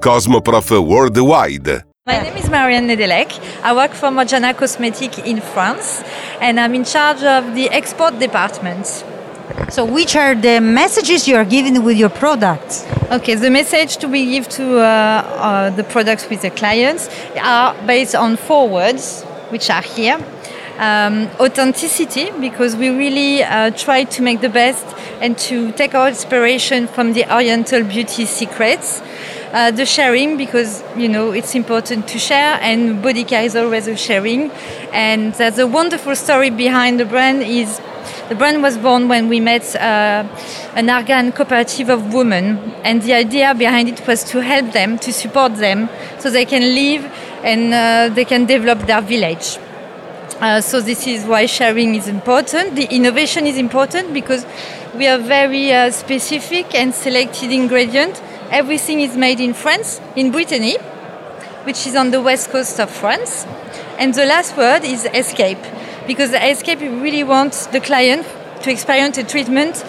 Cosmoprof Worldwide. My name is Marion Nédélec. I work for Morjana Cosmetic in France and I'm in charge of the export department. So, which are the messages you are giving with your products? Okay, the message to we give to uh, uh, the products with the clients are based on four words, which are here. Um, authenticity, because we really uh, try to make the best and to take our inspiration from the Oriental beauty secrets. Uh, the sharing, because you know it's important to share, and body is always a sharing. And there's a wonderful story behind the brand. Is the brand was born when we met uh, an Argan cooperative of women, and the idea behind it was to help them, to support them, so they can live and uh, they can develop their village. Uh, so this is why sharing is important. The innovation is important because we are very uh, specific and selected ingredient. Everything is made in France, in Brittany, which is on the west coast of France. And the last word is escape, because the escape really wants the client to experience a treatment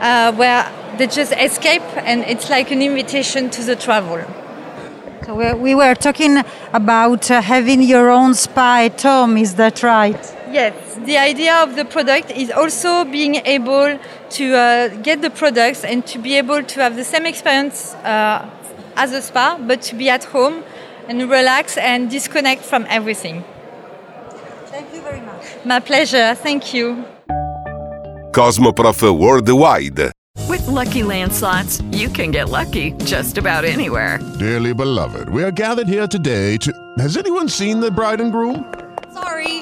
uh, where they just escape, and it's like an invitation to the travel. So, we- we were talking about uh, having your own spa at home, is that right? Yes, the idea of the product is also being able to uh, get the products and to be able to have the same experience uh, as a spa, but to be at home and relax and disconnect from everything. Thank you very much. My pleasure. Thank you. Cosmoprof Worldwide. With Lucky Land slots, you can get lucky just about anywhere. Dearly beloved, we are gathered here today to. Has anyone seen the bride and groom? Sorry,